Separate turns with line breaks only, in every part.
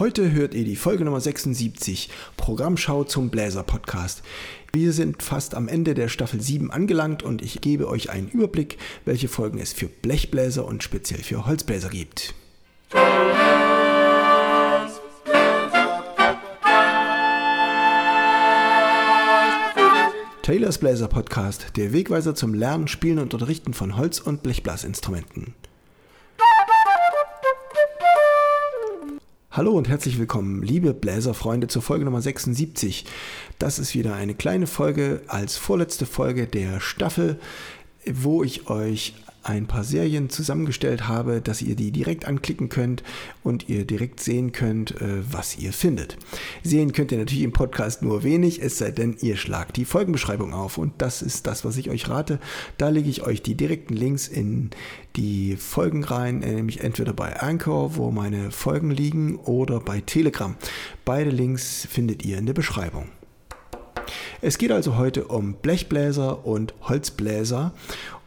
Heute hört ihr die Folge Nummer 76, Programmschau zum Bläser Podcast. Wir sind fast am Ende der Staffel 7 angelangt und ich gebe euch einen Überblick, welche Folgen es für Blechbläser und speziell für Holzbläser gibt. Taylors Bläser Podcast, der Wegweiser zum Lernen, Spielen und Unterrichten von Holz- und Blechblasinstrumenten. Hallo und herzlich willkommen, liebe Bläserfreunde, zur Folge Nummer 76. Das ist wieder eine kleine Folge als vorletzte Folge der Staffel, wo ich euch ein paar Serien zusammengestellt habe, dass ihr die direkt anklicken könnt und ihr direkt sehen könnt, äh, was ihr findet. Sehen könnt ihr natürlich im Podcast nur wenig, es sei denn, ihr schlagt die Folgenbeschreibung auf und das ist das, was ich euch rate. Da lege ich euch die direkten Links in die Folgen rein, äh, nämlich entweder bei Anchor, wo meine Folgen liegen, oder bei Telegram. Beide Links findet ihr in der Beschreibung. Es geht also heute um Blechbläser und Holzbläser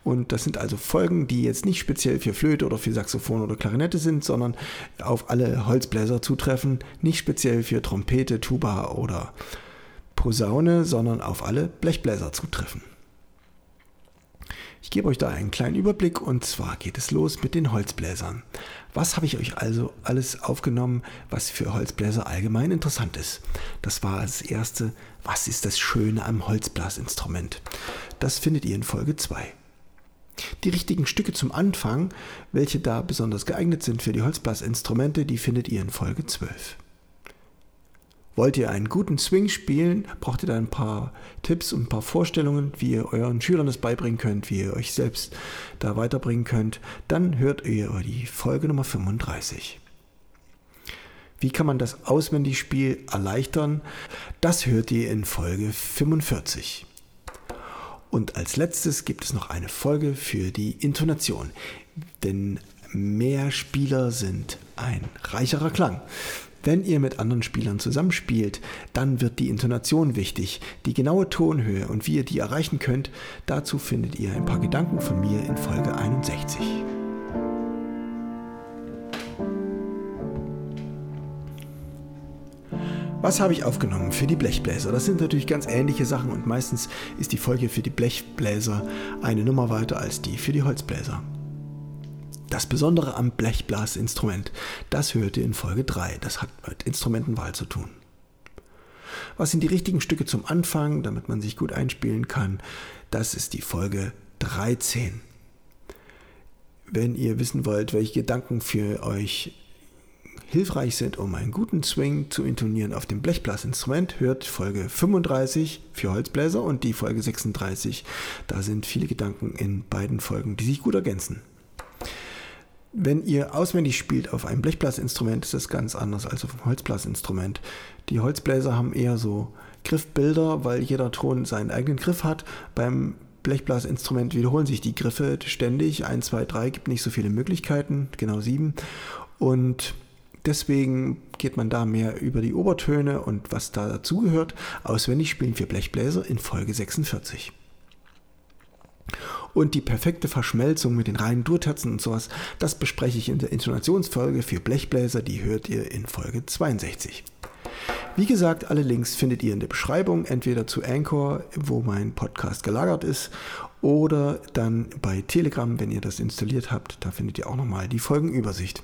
und das sind also Folgen, die jetzt nicht speziell für Flöte oder für Saxophon oder Klarinette sind, sondern auf alle Holzbläser zutreffen. Nicht speziell für Trompete, Tuba oder Posaune, sondern auf alle Blechbläser zutreffen. Ich gebe euch da einen kleinen Überblick und zwar geht es los mit den Holzbläsern. Was habe ich euch also alles aufgenommen, was für Holzbläser allgemein interessant ist? Das war das erste, was ist das Schöne am Holzblasinstrument? Das findet ihr in Folge 2. Die richtigen Stücke zum Anfang, welche da besonders geeignet sind für die Holzblasinstrumente, die findet ihr in Folge 12. Wollt ihr einen guten Swing spielen, braucht ihr da ein paar Tipps und ein paar Vorstellungen, wie ihr euren Schülern das beibringen könnt, wie ihr euch selbst da weiterbringen könnt, dann hört ihr die Folge Nummer 35. Wie kann man das Auswendigspiel erleichtern? Das hört ihr in Folge 45. Und als letztes gibt es noch eine Folge für die Intonation. Denn mehr Spieler sind ein reicherer Klang. Wenn ihr mit anderen Spielern zusammenspielt, dann wird die Intonation wichtig, die genaue Tonhöhe und wie ihr die erreichen könnt, dazu findet ihr ein paar Gedanken von mir in Folge 61. Was habe ich aufgenommen für die Blechbläser? Das sind natürlich ganz ähnliche Sachen und meistens ist die Folge für die Blechbläser eine Nummer weiter als die für die Holzbläser. Das Besondere am Blechblasinstrument, das hört ihr in Folge 3. Das hat mit Instrumentenwahl zu tun. Was sind die richtigen Stücke zum Anfang, damit man sich gut einspielen kann? Das ist die Folge 13. Wenn ihr wissen wollt, welche Gedanken für euch hilfreich sind, um einen guten Swing zu intonieren auf dem Blechblasinstrument, hört Folge 35 für Holzbläser und die Folge 36. Da sind viele Gedanken in beiden Folgen, die sich gut ergänzen. Wenn ihr auswendig spielt auf einem Blechblasinstrument, ist das ganz anders als auf einem Holzblasinstrument. Die Holzbläser haben eher so Griffbilder, weil jeder Ton seinen eigenen Griff hat. Beim Blechblasinstrument wiederholen sich die Griffe ständig. 1, 2, 3 gibt nicht so viele Möglichkeiten, genau sieben. Und Deswegen geht man da mehr über die Obertöne und was da dazugehört. Auswendig spielen für Blechbläser in Folge 46. Und die perfekte Verschmelzung mit den reinen Durterzen und sowas, das bespreche ich in der Intonationsfolge für Blechbläser, die hört ihr in Folge 62. Wie gesagt, alle Links findet ihr in der Beschreibung, entweder zu Anchor, wo mein Podcast gelagert ist, oder dann bei Telegram, wenn ihr das installiert habt. Da findet ihr auch nochmal die Folgenübersicht.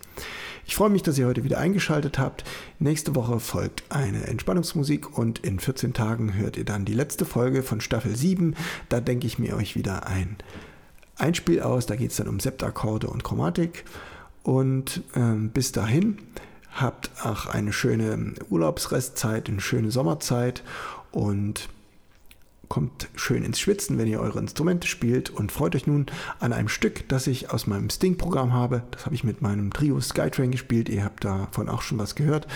Ich freue mich, dass ihr heute wieder eingeschaltet habt. Nächste Woche folgt eine Entspannungsmusik und in 14 Tagen hört ihr dann die letzte Folge von Staffel 7. Da denke ich mir euch wieder ein Einspiel aus. Da geht es dann um Septakkorde und Chromatik. Und ähm, bis dahin habt auch eine schöne Urlaubsrestzeit, eine schöne Sommerzeit und kommt schön ins Schwitzen, wenn ihr eure Instrumente spielt und freut euch nun an einem Stück, das ich aus meinem Sting-Programm habe. Das habe ich mit meinem Trio Skytrain gespielt. Ihr habt davon auch schon was gehört.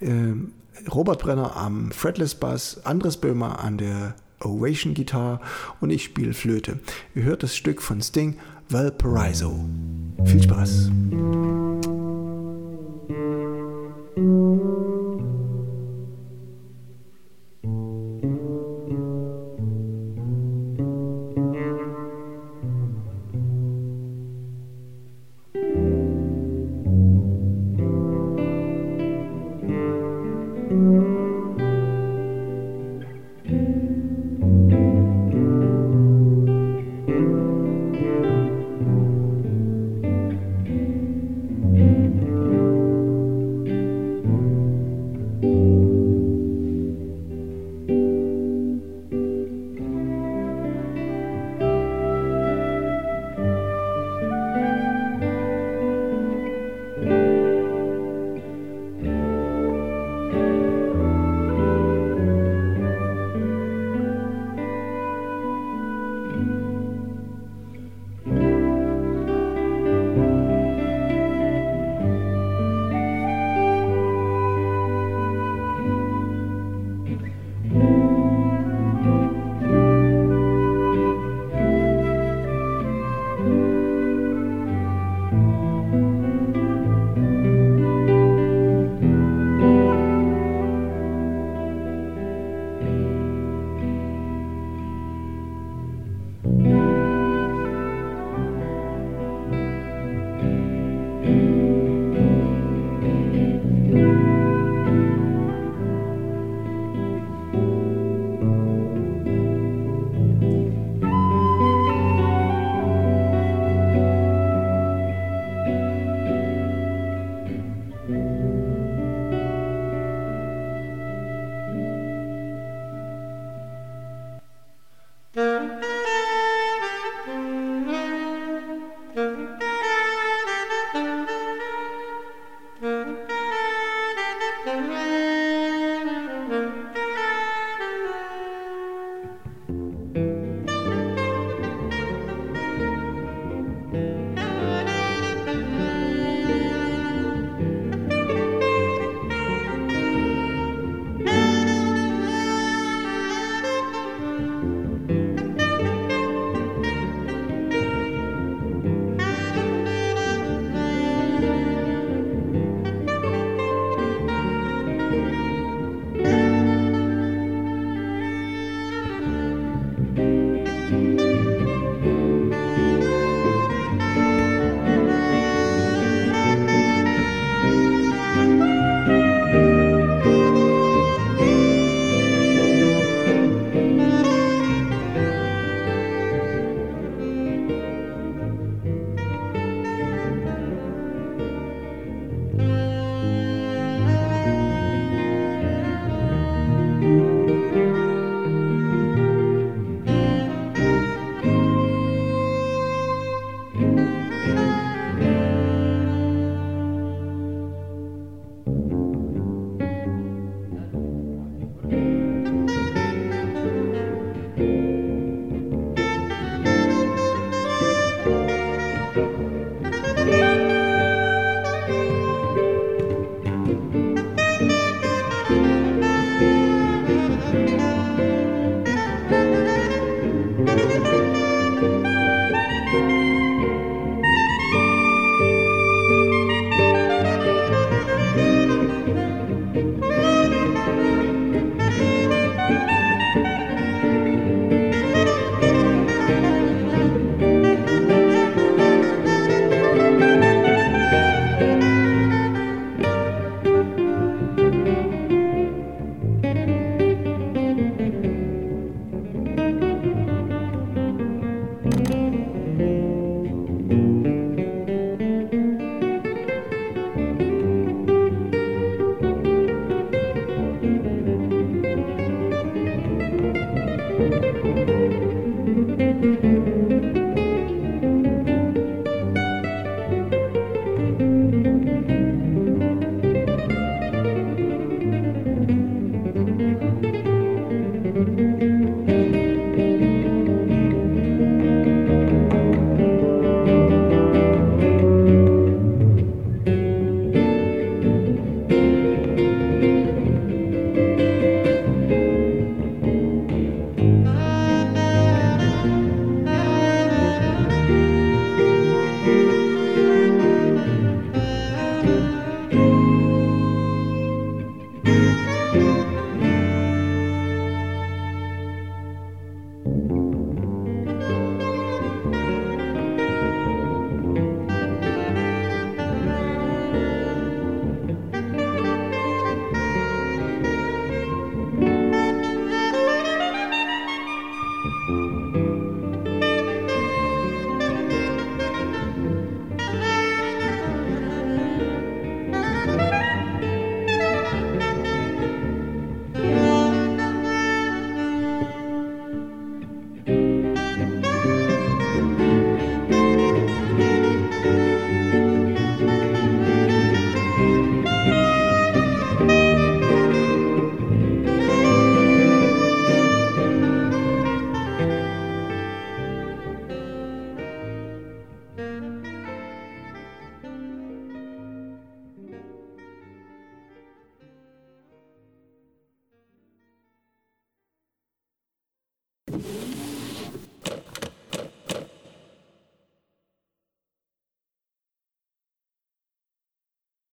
Ähm, Robert Brenner am Fretless Bass, Andres Böhmer an der Ovation Gitarre und ich spiele Flöte. Ihr hört das Stück von Sting, Valparaiso. Viel Spaß!